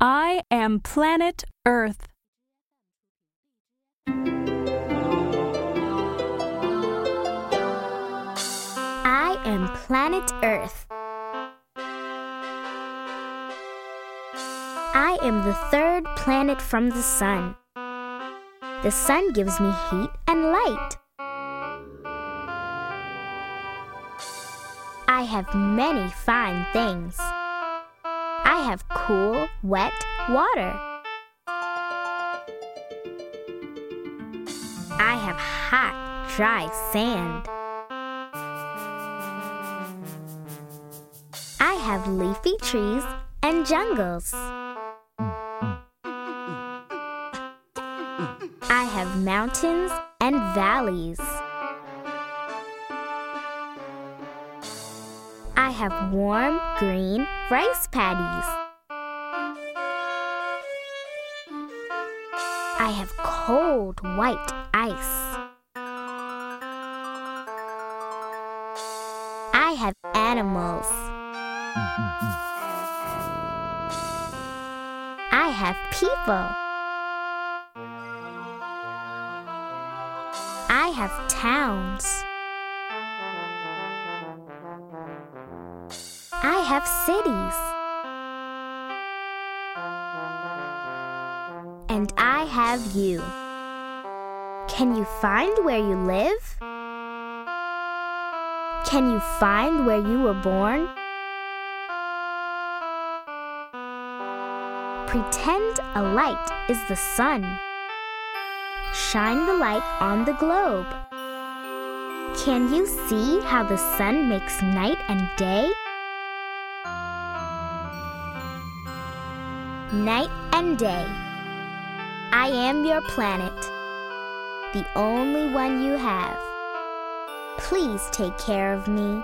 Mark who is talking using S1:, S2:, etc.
S1: I am planet Earth.
S2: I am planet Earth. I am the third planet from the sun. The sun gives me heat and light. I have many fine things. I have cool, wet water. I have hot, dry sand. I have leafy trees and jungles. I have mountains and valleys. I have warm, green rice paddies. I have cold, white ice. I have animals. I have people. I have towns. I have cities. And I have you. Can you find where you live? Can you find where you were born? Pretend a light is the sun. Shine the light on the globe. Can you see how the sun makes night and day? Night and day. I am your planet, the only one you have. Please take care of me.